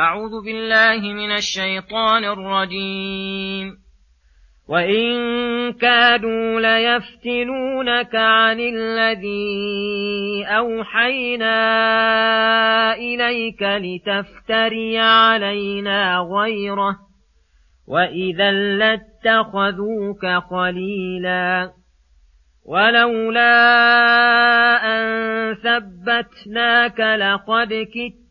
أعوذ بالله من الشيطان الرجيم. وإن كادوا ليفتنونك عن الذي أوحينا إليك لتفتري علينا غيره وإذا لاتخذوك خليلا. ولولا أن ثبتناك لقد كدت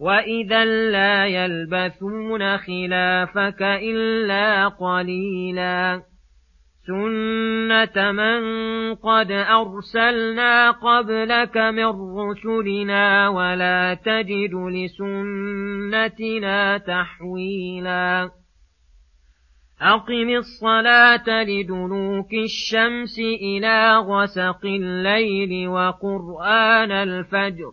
وإذا لا يلبثون خلافك إلا قليلاً سنة من قد أرسلنا قبلك من رسلنا ولا تجد لسنتنا تحويلا أقم الصلاة لدلوك الشمس إلى غسق الليل وقرآن الفجر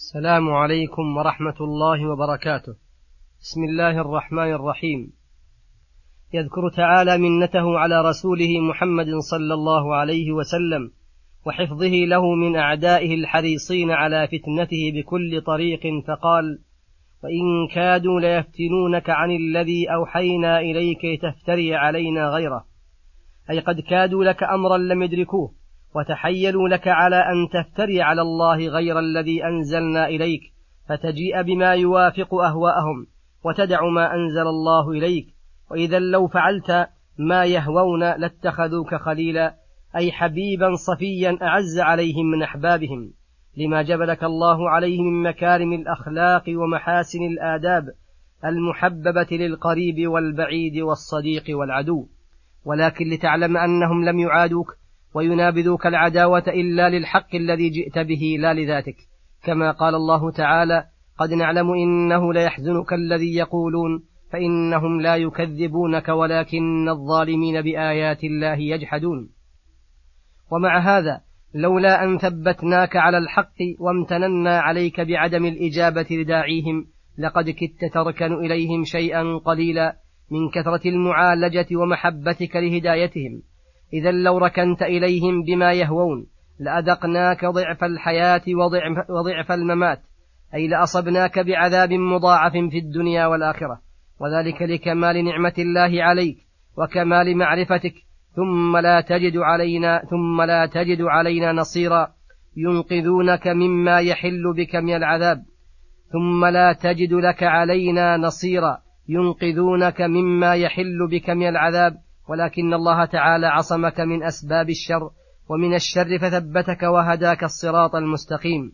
السلام عليكم ورحمة الله وبركاته. بسم الله الرحمن الرحيم. يذكر تعالى منته على رسوله محمد صلى الله عليه وسلم وحفظه له من أعدائه الحريصين على فتنته بكل طريق فقال وإن كادوا ليفتنونك عن الذي أوحينا إليك لتفتري علينا غيره أي قد كادوا لك أمرا لم يدركوه. وتحيلوا لك على أن تفتري على الله غير الذي أنزلنا إليك فتجيء بما يوافق أهواءهم وتدع ما أنزل الله إليك. وإذا لو فعلت ما يهوون لاتخذوك خليلا أي حبيبا صفيا أعز عليهم من أحبابهم. لما جبلك الله عليه من مكارم الأخلاق ومحاسن الآداب المحببة للقريب والبعيد والصديق والعدو. ولكن لتعلم أنهم لم يعادوك وينابذوك العداوة إلا للحق الذي جئت به لا لذاتك. كما قال الله تعالى قد نعلم إنه ليحزنك الذي يقولون فإنهم لا يكذبونك ولكن الظالمين بآيات الله يجحدون. ومع هذا لولا أن ثبتناك على الحق وامتننا عليك بعدم الإجابة لداعيهم لقد كدت تركن إليهم شيئا قليلا من كثرة المعالجة ومحبتك لهدايتهم. إذا لو ركنت إليهم بما يهوون لأذقناك ضعف الحياة وضعف, وضعف الممات أي لأصبناك بعذاب مضاعف في الدنيا والآخرة. وذلك لكمال نعمة الله عليك وكمال معرفتك ثم لا تجد علينا ثم لا تجد علينا نصيرا. ينقذونك مما يحل بك من العذاب ثم لا تجد لك علينا نصيرا. ينقذونك مما يحل بك من العذاب ولكن الله تعالى عصمك من أسباب الشر ومن الشر فثبتك وهداك الصراط المستقيم.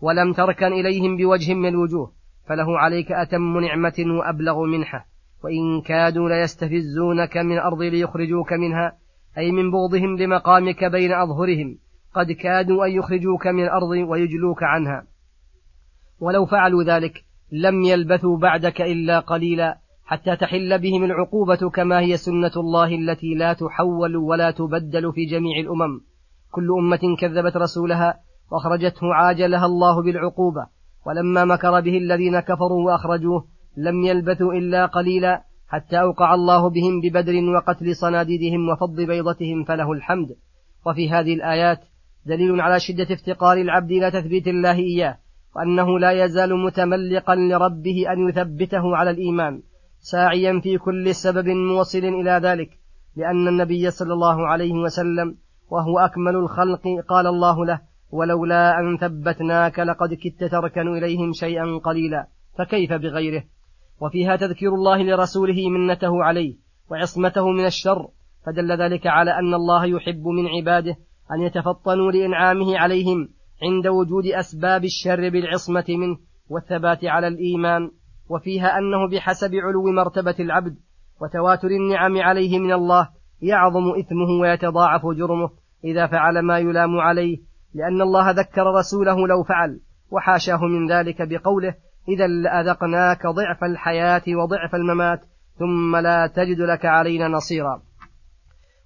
ولم تركن إليهم بوجه من الوجوه فله عليك أتم نعمة وأبلغ منحه وإن كادوا ليستفزونك من الأرض ليخرجوك منها أي من بغضهم لمقامك بين أظهرهم. قد كادوا أن يخرجوك من الأرض ويجلوك عنها. ولو فعلوا ذلك لم يلبثوا بعدك إلا قليلا. حتى تحل بهم العقوبة كما هي سنة الله التي لا تحول ولا تبدل في جميع الأمم. كل أمة كذبت رسولها وأخرجته عاجلها الله بالعقوبة. ولما مكر به الذين كفروا وأخرجوه لم يلبثوا إلا قليلا حتى أوقع الله بهم ببدر وقتل صناديدهم وفض بيضتهم فله الحمد. وفي هذه الآيات دليل على شدة افتقار العبد إلى تثبيت الله إياه وأنه لا يزال متملقا لربه أن يثبته على الإيمان. ساعيا في كل سبب موصل إلى ذلك لأن النبي صلى الله عليه وسلم وهو أكمل الخلق قال الله له ولولا أن ثبتناك لقد كدت تركن إليهم شيئا قليلا فكيف بغيره؟ وفيها تذكير الله لرسوله منته عليه وعصمته من الشر فدل ذلك على أن الله يحب من عباده أن يتفطنوا لإنعامه عليهم عند وجود أسباب الشر بالعصمة منه والثبات على الإيمان. وفيها أنه بحسب علو مرتبة العبد وتواتر النعم عليه من الله يعظم إثمه ويتضاعف جرمه إذا فعل ما يلام عليه لأن الله ذكر رسوله لو فعل وحاشاه من ذلك بقوله إذا لأذقناك ضعف الحياة وضعف الممات ثم لا تجد لك علينا نصيرا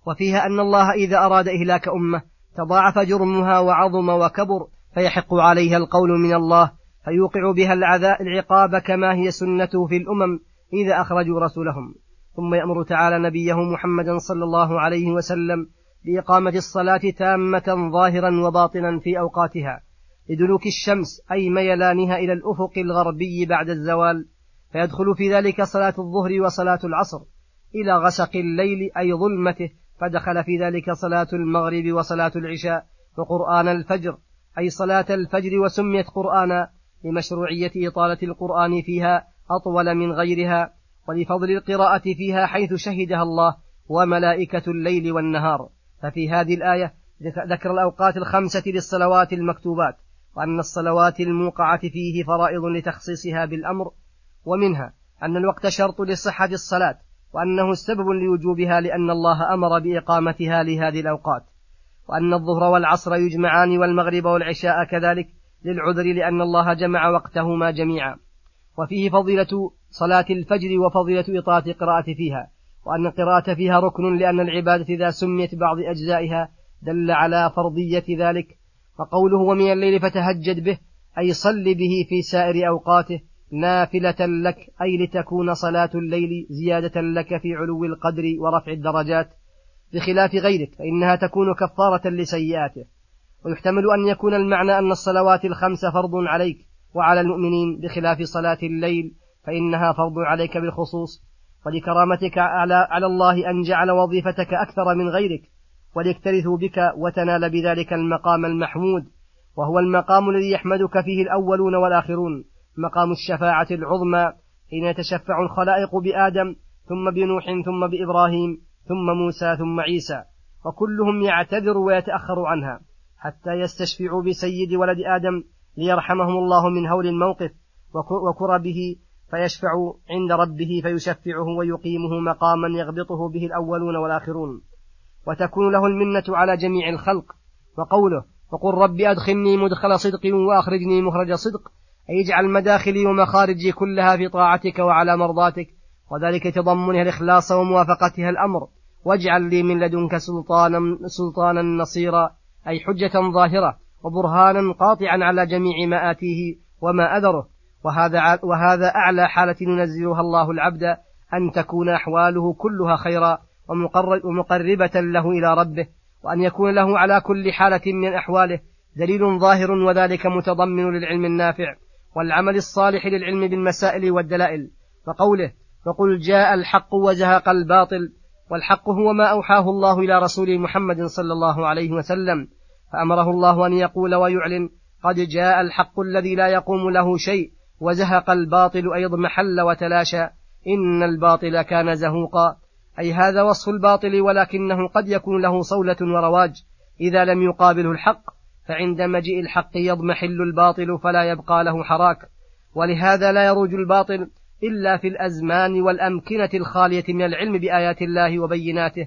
وفيها أن الله إذا أراد إهلاك أمة تضاعف جرمها وعظم وكبر فيحق عليها القول من الله فيوقع بها العقاب كما هي سنته في الأمم إذا أخرجوا رسولهم. ثم يأمر تعالى نبيه محمدا صلى الله عليه وسلم بإقامة الصلاة تامة ظاهرا وباطنا في أوقاتها لدلوك الشمس أي ميلانها إلى الأفق الغربي بعد الزوال فيدخل في ذلك صلاة الظهر وصلاة العصر إلى غسق الليل أي ظلمته فدخل في ذلك صلاة المغرب وصلاة العشاء وقرآن الفجر أي صلاة الفجر وسميت قرآنا لمشروعية إطالة القرآن فيها أطول من غيرها ولفضل القراءة فيها حيث شهدها الله وملائكة الليل والنهار. ففي هذه الآية ذكر الأوقات الخمسة للصلوات المكتوبات وأن الصلوات الموقعة فيه فرائض لتخصيصها بالأمر ومنها أن الوقت شرط لصحة الصلاة وأنه سبب لوجوبها لأن الله أمر بإقامتها لهذه الأوقات وأن الظهر والعصر يجمعان والمغرب والعشاء كذلك للعذر لأن الله جمع وقتهما جميعا. وفيه فضيلة صلاة الفجر وفضيلة إطاعة قراءة فيها وأن القراءة فيها ركن لأن العبادة إذا سميت بعض أجزائها دل على فرضية ذلك. وقوله ومن الليل فتهجد به أي صل به في سائر أوقاته نافلة لك أي لتكون صلاة الليل زيادة لك في علو القدر ورفع الدرجات. بخلاف غيرك فإنها تكون كفارة لسيئاته. ويحتمل أن يكون المعنى أن الصلوات الخمس فرض عليك وعلى المؤمنين بخلاف صلاة الليل فإنها فرض عليك بالخصوص. ولكرامتك على, الله أن جعل وظيفتك أكثر من غيرك وليكترثوا بك وتنال بذلك المقام المحمود. وهو المقام الذي يحمدك فيه الأولون والآخرون مقام الشفاعة العظمى حين يتشفع الخلائق بآدم ثم بنوح ثم بإبراهيم ثم موسى ثم عيسى. وكلهم يعتذر ويتأخر عنها. حتى يستشفعوا بسيد ولد آدم ليرحمهم الله من هول الموقف وكربه فيشفع عند ربه فيشفعه ويقيمه مقاما يغبطه به الأولون والآخرون. وتكون له المنة على جميع الخلق. وقوله وقل رب أدخلني مدخل صدق وأخرجني مخرج صدق. أي اجعل مداخلي ومخارجي كلها في طاعتك وعلى مرضاتك. وذلك تضمنها الإخلاص وموافقتها الأمر. واجعل لي من لدنك سلطانا سلطانا نصيرا. أي حجة ظاهرة وبرهانا قاطعا على جميع ما آتيه وما أذره. وهذا وهذا أعلى حالة ينزلها الله العبد أن تكون أحواله كلها خيرا ومقربة له إلى ربه وأن يكون له على كل حالة من أحواله دليل ظاهر وذلك متضمن للعلم النافع والعمل الصالح للعلم بالمسائل والدلائل. وقوله وقل جاء الحق وزهق الباطل والحق هو ما أوحاه الله إلى رسول محمد صلى الله عليه وسلم فأمره الله أن يقول ويعلن قد جاء الحق الذي لا يقوم له شيء وزهق الباطل أي اضمحل وتلاشى إن الباطل كان زهوقا. أي هذا وصف الباطل ولكنه قد يكون له صولة ورواج. إذا لم يقابله الحق فعند مجيء الحق يضمحل الباطل فلا يبقى له حراك. ولهذا لا يروج الباطل إلا في الأزمان والأمكنة الخالية من العلم بآيات الله وبيناته.